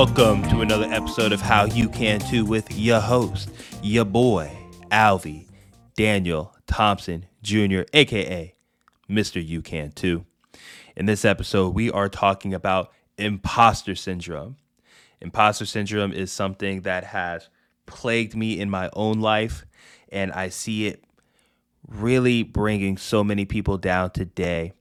Welcome to another episode of How You Can Too with your host, your boy, Alvy Daniel Thompson Jr., aka Mr. You Can Too. In this episode, we are talking about imposter syndrome. Imposter syndrome is something that has plagued me in my own life, and I see it really bringing so many people down today,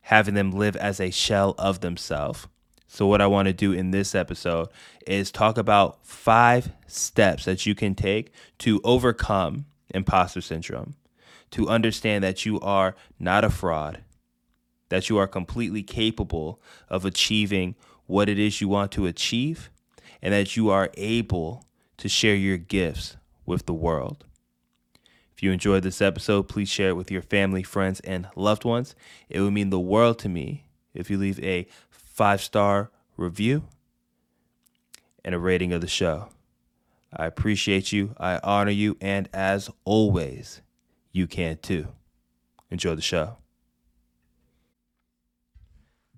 having them live as a shell of themselves. So, what I want to do in this episode is talk about five steps that you can take to overcome imposter syndrome, to understand that you are not a fraud, that you are completely capable of achieving what it is you want to achieve, and that you are able to share your gifts with the world. If you enjoyed this episode, please share it with your family, friends, and loved ones. It would mean the world to me if you leave a five star review and a rating of the show. I appreciate you, I honor you, and as always, you can too. Enjoy the show.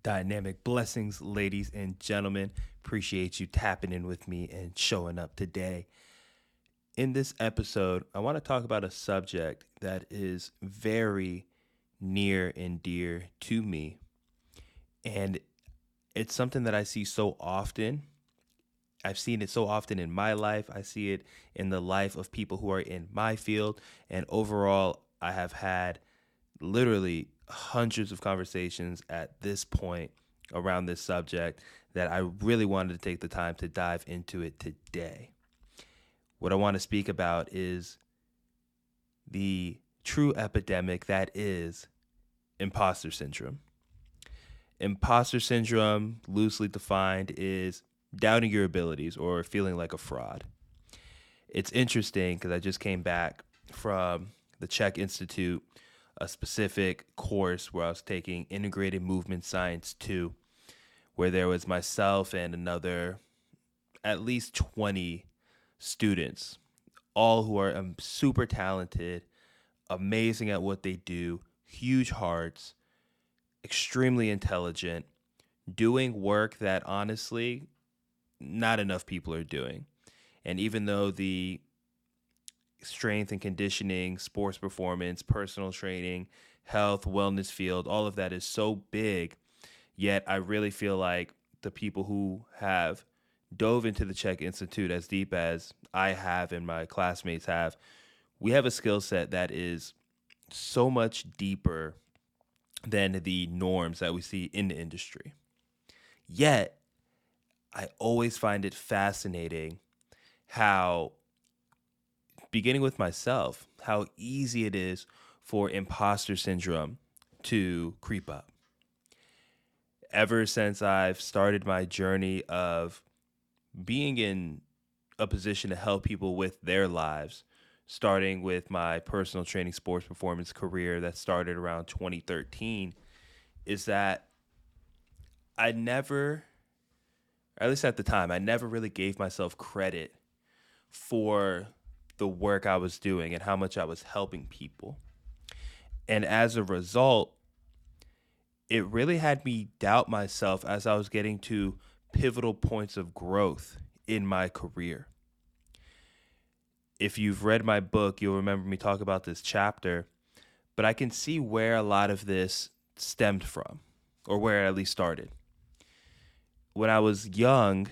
Dynamic blessings, ladies and gentlemen. Appreciate you tapping in with me and showing up today. In this episode, I want to talk about a subject that is very near and dear to me. And it's something that I see so often. I've seen it so often in my life. I see it in the life of people who are in my field. And overall, I have had literally hundreds of conversations at this point around this subject that I really wanted to take the time to dive into it today. What I want to speak about is the true epidemic that is imposter syndrome. Imposter syndrome, loosely defined, is doubting your abilities or feeling like a fraud. It's interesting because I just came back from the Chek Institute a specific course where I was taking integrated movement science 2, where there was myself and another at least 20 students, all who are um, super talented, amazing at what they do, huge hearts, extremely intelligent, doing work that honestly not enough people are doing. And even though the strength and conditioning, sports performance, personal training, health, wellness field, all of that is so big. Yet I really feel like the people who have dove into the Chek Institute as deep as I have and my classmates have, we have a skill set that is so much deeper than the norms that we see in the industry. Yet, I always find it fascinating how beginning with myself, how easy it is for imposter syndrome to creep up. Ever since I've started my journey of being in a position to help people with their lives, starting with my personal training sports performance career that started around 2013, is that I never, at least at the time, I never really gave myself credit for the work I was doing and how much I was helping people. And as a result, it really had me doubt myself as I was getting to pivotal points of growth in my career. If you've read my book, you'll remember me talk about this chapter, but I can see where a lot of this stemmed from, or where it at least started. When I was young,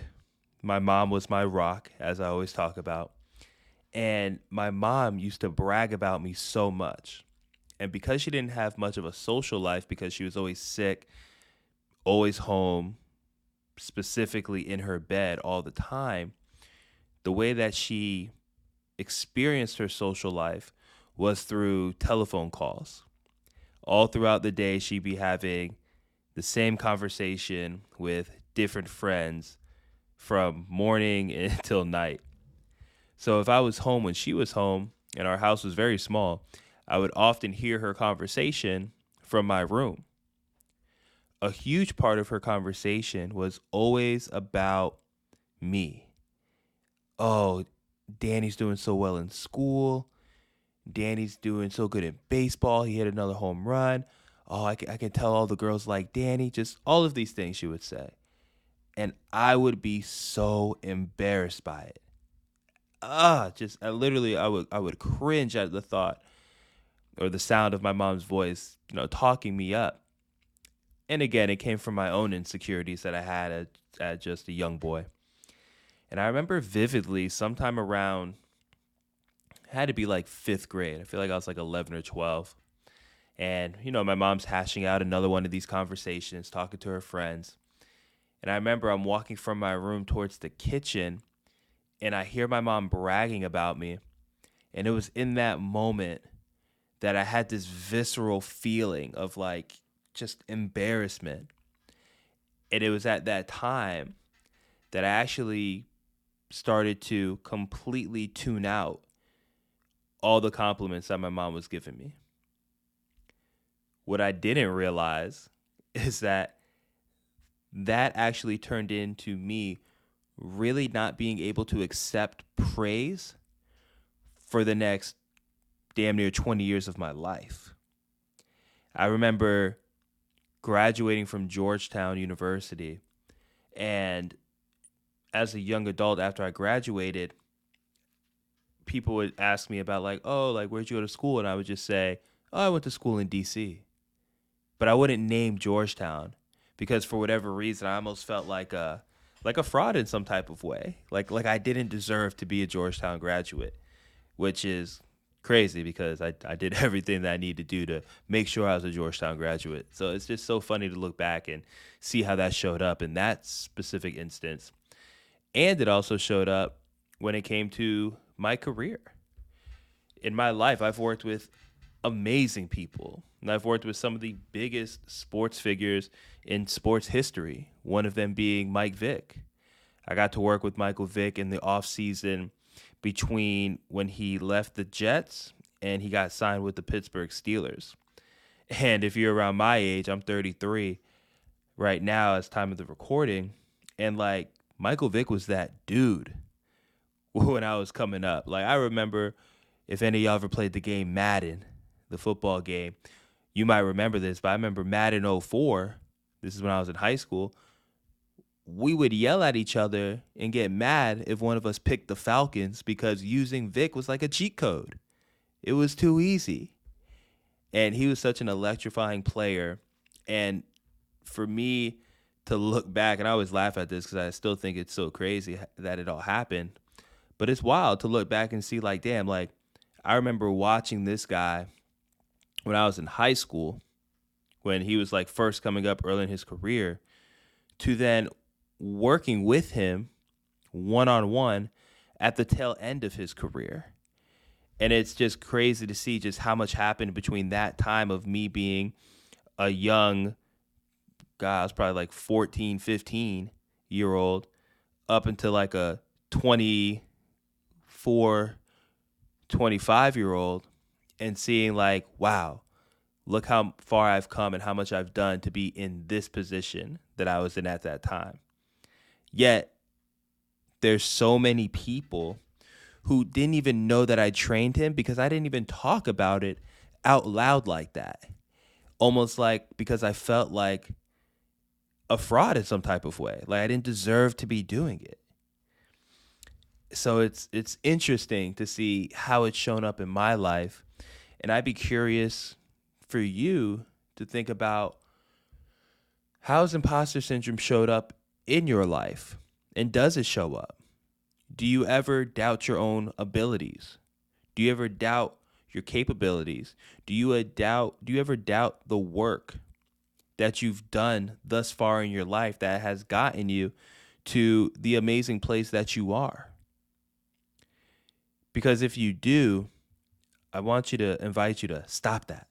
my mom was my rock, as I always talk about. And my mom used to brag about me so much. And because she didn't have much of a social life, because she was always sick, always home, specifically in her bed all the time, the way that she experienced her social life was through telephone calls. All throughout the day, she'd be having the same conversation with different friends from morning until night. So if I was home when she was home and our house was very small, I would often hear her conversation from my room. A huge part of her conversation was always about me. Oh, Danny's doing so well in school. Danny's doing so good in baseball. He hit another home run. Oh, I can, I can tell all the girls like Danny. Just all of these things she would say. and I would be so embarrassed by it. Ah, just I literally I would I would cringe at the thought or the sound of my mom's voice, you know, talking me up. And again, it came from my own insecurities that I had at, at just a young boy. And I remember vividly sometime around had to be like fifth grade. I feel like I was like 11 or 12. And, you know, my mom's hashing out another one of these conversations, talking to her friends. And I remember I'm walking from my room towards the kitchen and I hear my mom bragging about me. And it was in that moment that I had this visceral feeling of like just embarrassment. And it was at that time that I actually started to completely tune out all the compliments that my mom was giving me. What I didn't realize is that that actually turned into me really not being able to accept praise for the next damn near 20 years of my life. I remember graduating from Georgetown University and as a young adult after I graduated people would ask me about like oh like where'd you go to school and I would just say oh I went to school in DC but I wouldn't name Georgetown because for whatever reason I almost felt like a like a fraud in some type of way like like I didn't deserve to be a Georgetown graduate which is crazy because I, I did everything that I need to do to make sure I was a Georgetown graduate. So it's just so funny to look back and see how that showed up in that specific instance. And it also showed up when it came to my career. In my life, I've worked with amazing people. And I've worked with some of the biggest sports figures in sports history, one of them being Mike Vick. I got to work with Michael Vick in the offseason between when he left the Jets and he got signed with the Pittsburgh Steelers. And if you're around my age, I'm 33 right now as time of the recording, and like Michael Vick was that dude when I was coming up. Like I remember if any of y'all ever played the game Madden, the football game, you might remember this, but I remember Madden 04. This is when I was in high school we would yell at each other and get mad if one of us picked the Falcons because using Vick was like a cheat code. It was too easy. And he was such an electrifying player. And for me to look back, and I always laugh at this because I still think it's so crazy that it all happened. But it's wild to look back and see, like, damn, like, I remember watching this guy when I was in high school, when he was like first coming up early in his career, to then working with him one on one at the tail end of his career. And it's just crazy to see just how much happened between that time of me being a young guy, I was probably like 14, 15 year old, up until like a 24, 25 year old, and seeing like, wow, look how far I've come and how much I've done to be in this position that I was in at that time. Yet there's so many people who didn't even know that I trained him because I didn't even talk about it out loud like that. Almost like because I felt like a fraud in some type of way. Like I didn't deserve to be doing it. So it's it's interesting to see how it's shown up in my life. And I'd be curious for you to think about how's imposter syndrome showed up in your life? And does it show up? Do you ever doubt your own abilities? Do you ever doubt your capabilities? Do you a doubt do you ever doubt the work that you've done thus far in your life that has gotten you to the amazing place that you are? Because if you do, I want you to invite you to stop that.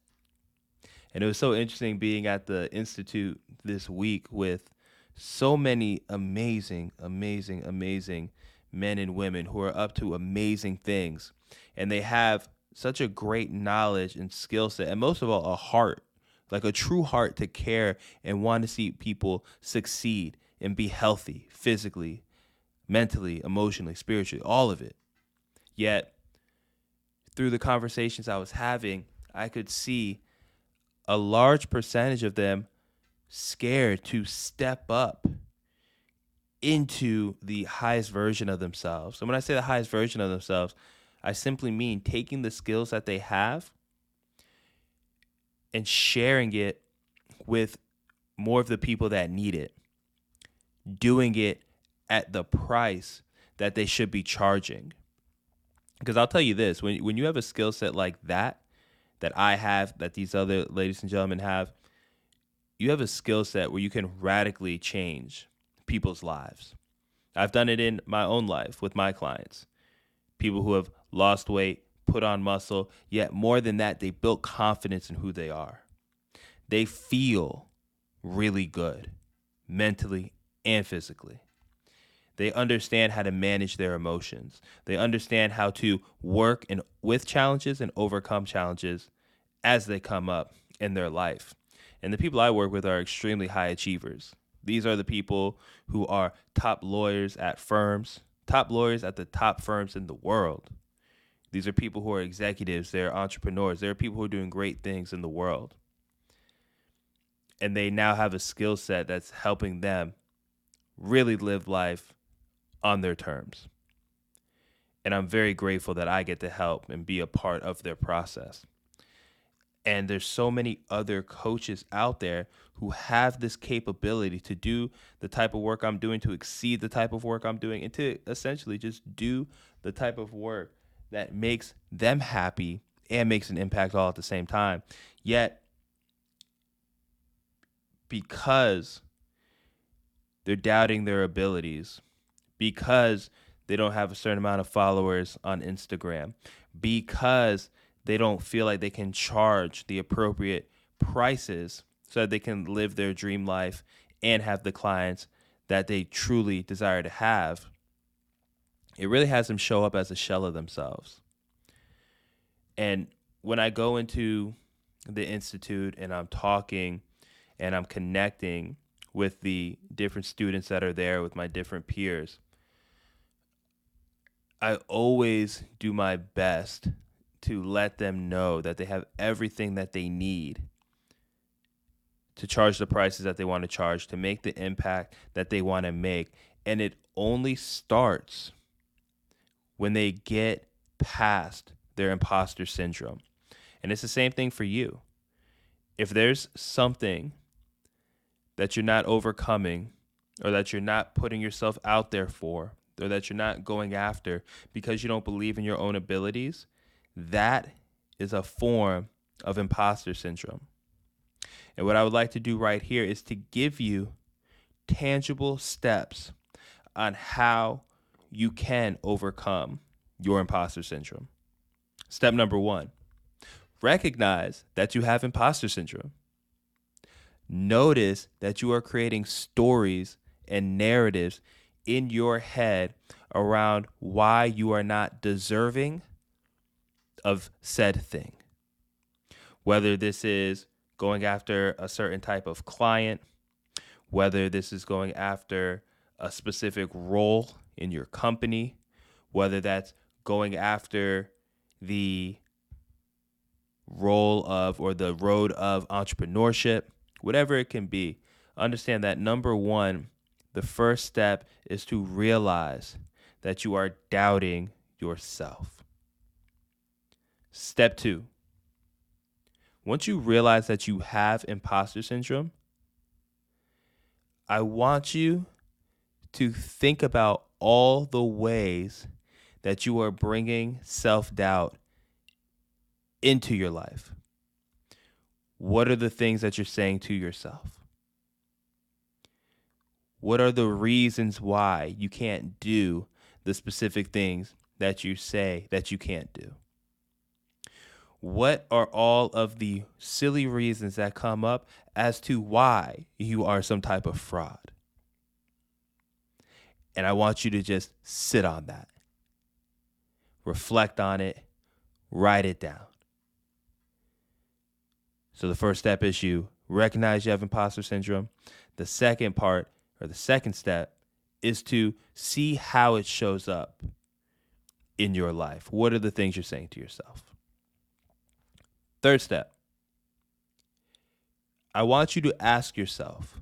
And it was so interesting being at the Institute this week with so many amazing, amazing, amazing men and women who are up to amazing things. And they have such a great knowledge and skill set, and most of all, a heart, like a true heart to care and want to see people succeed and be healthy physically, mentally, emotionally, spiritually, all of it. Yet, through the conversations I was having, I could see a large percentage of them scared to step up into the highest version of themselves. And when I say the highest version of themselves, I simply mean taking the skills that they have and sharing it with more of the people that need it, doing it at the price that they should be charging. Because I'll tell you this when, when you have a skill set like that, that I have, that these other ladies and gentlemen have, you have a skill set where you can radically change people's lives. I've done it in my own life with my clients. People who have lost weight, put on muscle, yet more than that, they built confidence in who they are. They feel really good mentally and physically. They understand how to manage their emotions. They understand how to work and with challenges and overcome challenges as they come up in their life. And the people I work with are extremely high achievers. These are the people who are top lawyers at firms, top lawyers at the top firms in the world. These are people who are executives, they're entrepreneurs, they're people who are doing great things in the world. And they now have a skill set that's helping them really live life on their terms. And I'm very grateful that I get to help and be a part of their process. And there's so many other coaches out there who have this capability to do the type of work I'm doing, to exceed the type of work I'm doing, and to essentially just do the type of work that makes them happy and makes an impact all at the same time. Yet, because they're doubting their abilities, because they don't have a certain amount of followers on Instagram, because they don't feel like they can charge the appropriate prices so that they can live their dream life and have the clients that they truly desire to have, it really has them show up as a shell of themselves. And when I go into the institute and I'm talking and I'm connecting with the different students that are there with my different peers, I always do my best to let them know that they have everything that they need to charge the prices that they want to charge, to make the impact that they want to make. And it only starts when they get past their imposter syndrome. And it's the same thing for you. If there's something that you're not overcoming or that you're not putting yourself out there for or that you're not going after because you don't believe in your own abilities, that is a form of imposter syndrome. And what I would like to do right here is to give you tangible steps on how you can overcome your imposter syndrome. Step number one recognize that you have imposter syndrome. Notice that you are creating stories and narratives in your head around why you are not deserving of said thing. Whether this is going after a certain type of client, whether this is going after a specific role in your company, whether that's going after the role of or the road of entrepreneurship, whatever it can be. Understand that number one, the first step is to realize that you are doubting yourself. Step two, once you realize that you have imposter syndrome, I want you to think about all the ways that you are bringing self doubt into your life. What are the things that you're saying to yourself? What are the reasons why you can't do the specific things that you say that you can't do? what are all of the silly reasons that come up as to why you are some type of fraud? And I want you to just sit on that, reflect on it, write it down. So the first step is you recognize you have imposter syndrome. The second part, or the second step, is to see how it shows up in your life. What are the things you're saying to yourself? Third step I want you to ask yourself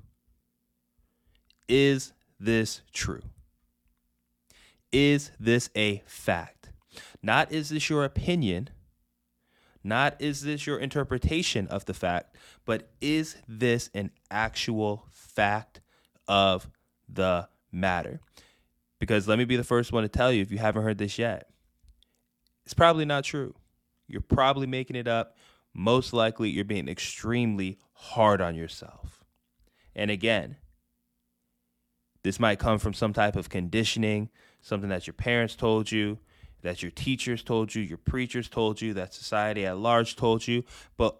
Is this true? Is this a fact? Not is this your opinion, not is this your interpretation of the fact, but is this an actual fact of the matter? Because let me be the first one to tell you if you haven't heard this yet, it's probably not true. You're probably making it up. Most likely, you're being extremely hard on yourself. And again, this might come from some type of conditioning, something that your parents told you, that your teachers told you, your preachers told you, that society at large told you, but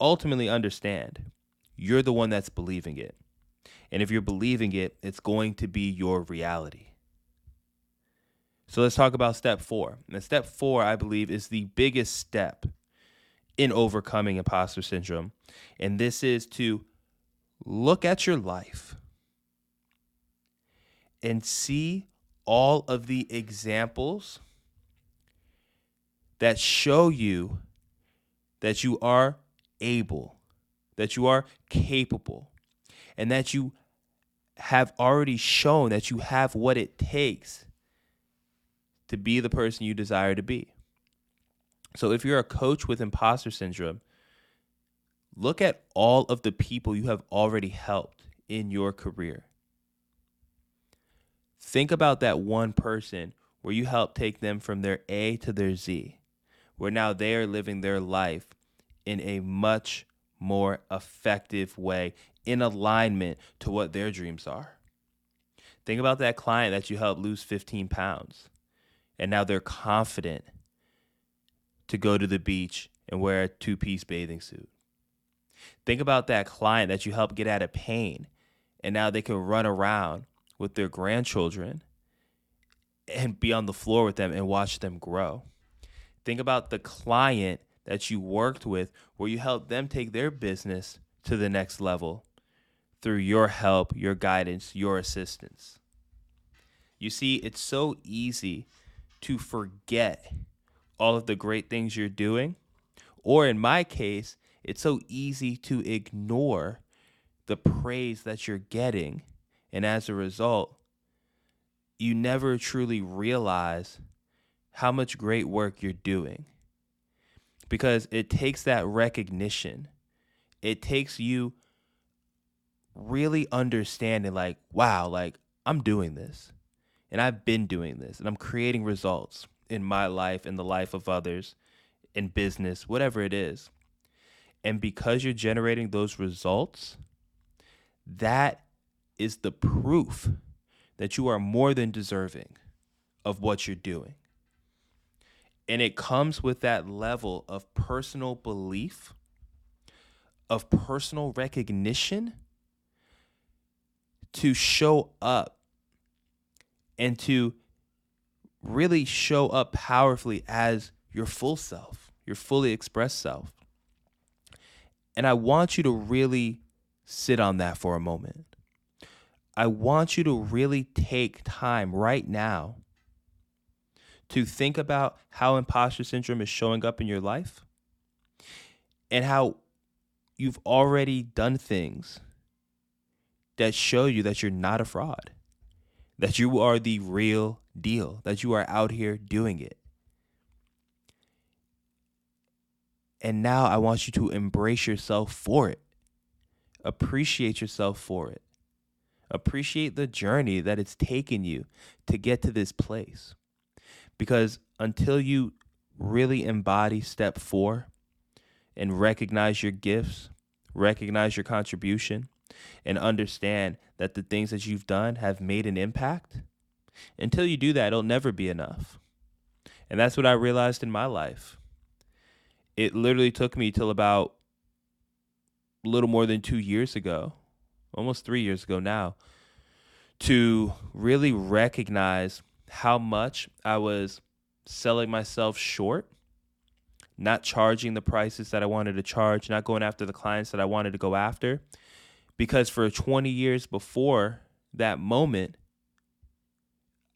ultimately understand you're the one that's believing it. And if you're believing it, it's going to be your reality. So let's talk about step four. And step four, I believe, is the biggest step in overcoming imposter syndrome. And this is to look at your life and see all of the examples that show you that you are able, that you are capable, and that you have already shown that you have what it takes to be the person you desire to be. So if you're a coach with imposter syndrome, look at all of the people you have already helped in your career. Think about that one person where you helped take them from their A to their Z where now they are living their life in a much more effective way in alignment to what their dreams are. Think about that client that you helped lose 15 pounds and now they're confident to go to the beach and wear a two piece bathing suit. Think about that client that you helped get out of pain and now they can run around with their grandchildren and be on the floor with them and watch them grow. Think about the client that you worked with where you helped them take their business to the next level through your help, your guidance, your assistance. You see, it's so easy to forget all of the great things you're doing. Or in my case, it's so easy to ignore the praise that you're getting. And as a result, you never truly realize how much great work you're doing because it takes that recognition. It takes you really understanding, like, wow, like I'm doing this and I've been doing this and I'm creating results in my life, in the life of others, in business, whatever it is. And because you're generating those results, that is the proof that you are more than deserving of what you're doing. And it comes with that level of personal belief, of personal recognition to show up and to really show up powerfully as your full self, your fully expressed self. And I want you to really sit on that for a moment. I want you to really take time right now to think about how imposter syndrome is showing up in your life and how you've already done things that show you that you're not a fraud, that you are the real deal, that you are out here doing it. And now I want you to embrace yourself for it. Appreciate yourself for it. Appreciate the journey that it's taken you to get to this place. Because until you really embody step four and recognize your gifts, recognize your contribution, and understand that the things that you've done have made an impact, until you do that, it'll never be enough. And that's what I realized in my life. It literally took me till about a little more than two years ago, almost three years ago now, to really recognize how much I was selling myself short, not charging the prices that I wanted to charge, not going after the clients that I wanted to go after. Because for 20 years before that moment,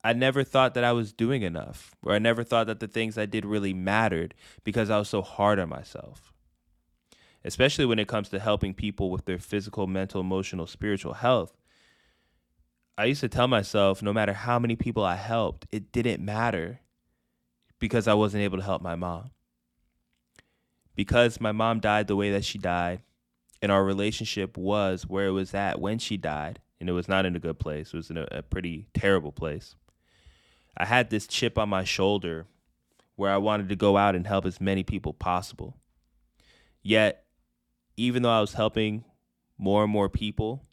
I never thought that I was doing enough, or I never thought that the things I did really mattered because I was so hard on myself. Especially when it comes to helping people with their physical, mental, emotional, spiritual health. I used to tell myself no matter how many people I helped, it didn't matter because I wasn't able to help my mom. Because my mom died the way that she died, and our relationship was where it was at when she died, and it was not in a good place, it was in a, a pretty terrible place. I had this chip on my shoulder where I wanted to go out and help as many people possible. Yet, even though I was helping more and more people,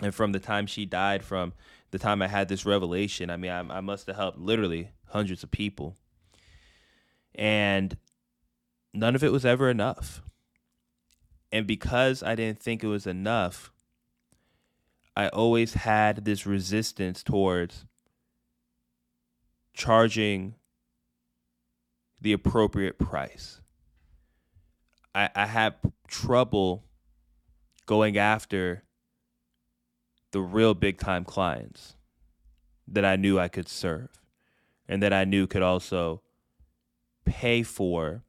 and from the time she died, from the time I had this revelation, I mean, I, I must have helped literally hundreds of people. And none of it was ever enough. And because I didn't think it was enough, I always had this resistance towards charging the appropriate price. I, I have trouble going after the real big time clients that I knew I could serve and that I knew could also pay for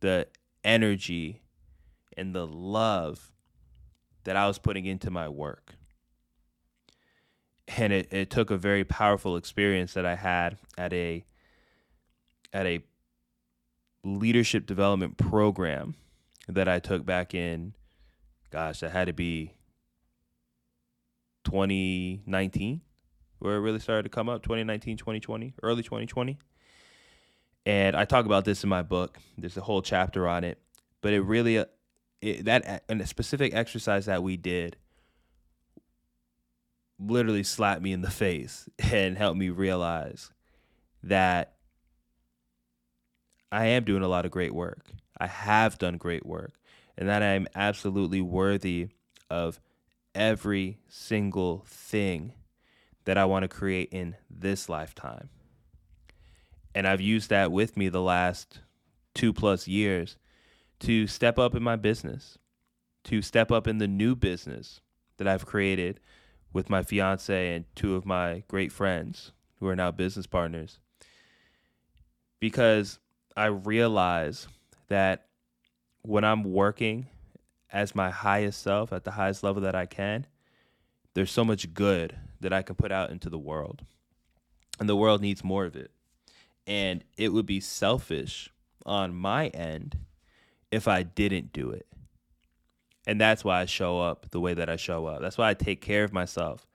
the energy and the love that I was putting into my work. And it, it took a very powerful experience that I had at a at a leadership development program that I took back in gosh, that had to be 2019 where it really started to come up 2019 2020 early 2020 and i talk about this in my book. There's a whole chapter on it. But it really uh, it, that and a specific exercise that we did literally slapped me in the face and helped me realize that I am doing a lot of great work. I have done great work, and that I am absolutely worthy of every single thing that I want to create in this lifetime. And I've used that with me the last two plus years to step up in my business, to step up in the new business that I've created with my fiance and two of my great friends who are now business partners. Because I realize that when I'm working as my highest self at the highest level that I can, there's so much good that I can put out into the world. And the world needs more of it. And it would be selfish on my end if I didn't do it. And that's why I show up the way that I show up. That's why I take care of myself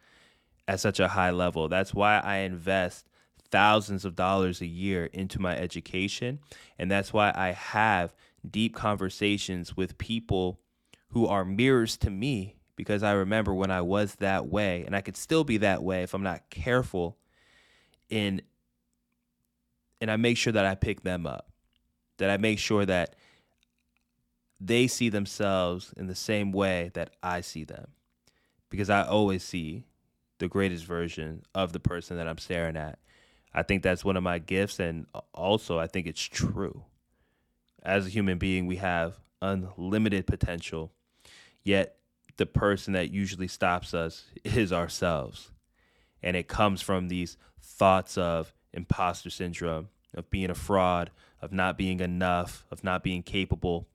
at such a high level. That's why I invest thousands of dollars a year into my education. And that's why I have deep conversations with people who are mirrors to me because I remember when I was that way and I could still be that way if I'm not careful in and I make sure that I pick them up. That I make sure that they see themselves in the same way that I see them. Because I always see the greatest version of the person that I'm staring at. I think that's one of my gifts. And also, I think it's true. As a human being, we have unlimited potential, yet the person that usually stops us is ourselves. And it comes from these thoughts of imposter syndrome, of being a fraud, of not being enough, of not being capable,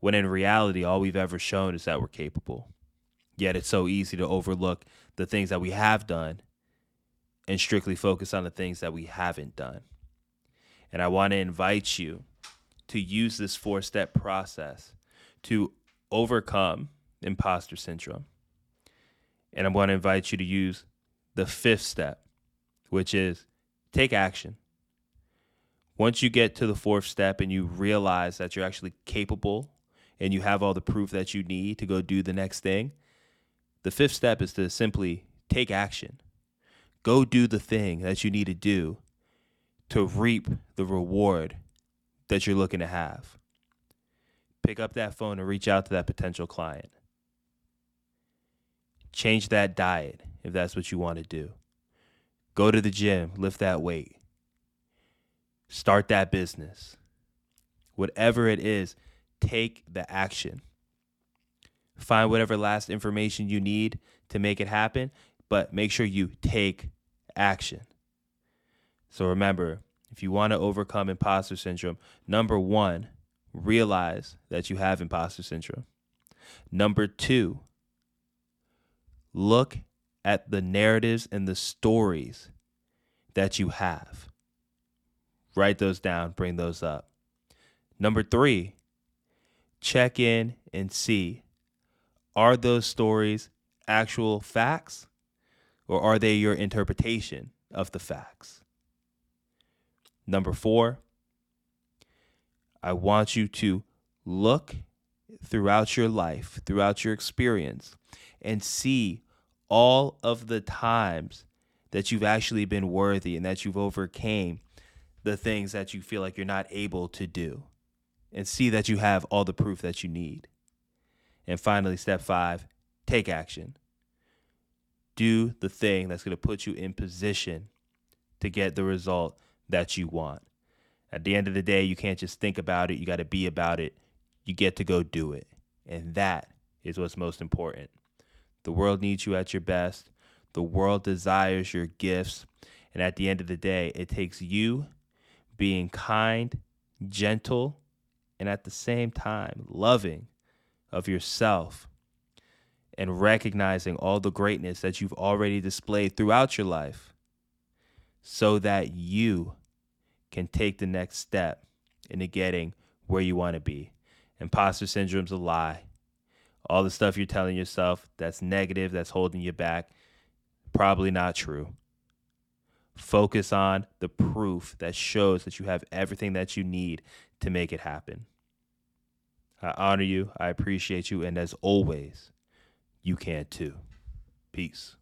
when in reality, all we've ever shown is that we're capable. Yet it's so easy to overlook the things that we have done and strictly focus on the things that we haven't done. And I want to invite you to use this four step process to overcome imposter syndrome. And I'm going to invite you to use the fifth step, which is take action. Once you get to the fourth step and you realize that you're actually capable and you have all the proof that you need to go do the next thing, the fifth step is to simply take action. Go do the thing that you need to do to reap the reward that you're looking to have. Pick up that phone and reach out to that potential client. Change that diet if that's what you want to do. Go to the gym, lift that weight. Start that business. Whatever it is, take the action. Find whatever last information you need to make it happen, but make sure you take action. So remember, if you want to overcome imposter syndrome, number one, realize that you have imposter syndrome. Number two, look at the narratives and the stories that you have. Write those down, bring those up. Number three, check in and see are those stories actual facts or are they your interpretation of the facts? Number four, I want you to look throughout your life, throughout your experience, and see all of the times that you've actually been worthy and that you've overcame the things that you feel like you're not able to do and see that you have all the proof that you need. And finally, step five, take action. Do the thing that's going to put you in position to get the result that you want. At the end of the day, you can't just think about it, you got to be about it. You get to go do it. And that is what's most important. The world needs you at your best. The world desires your gifts. And at the end of the day, it takes you being kind, gentle, and at the same time loving of yourself and recognizing all the greatness that you've already displayed throughout your life so that you can take the next step into getting where you want to be. Imposter syndrome's a lie. All the stuff you're telling yourself that's negative, that's holding you back, probably not true. Focus on the proof that shows that you have everything that you need to make it happen. I honor you, I appreciate you, and as always, you can too. Peace.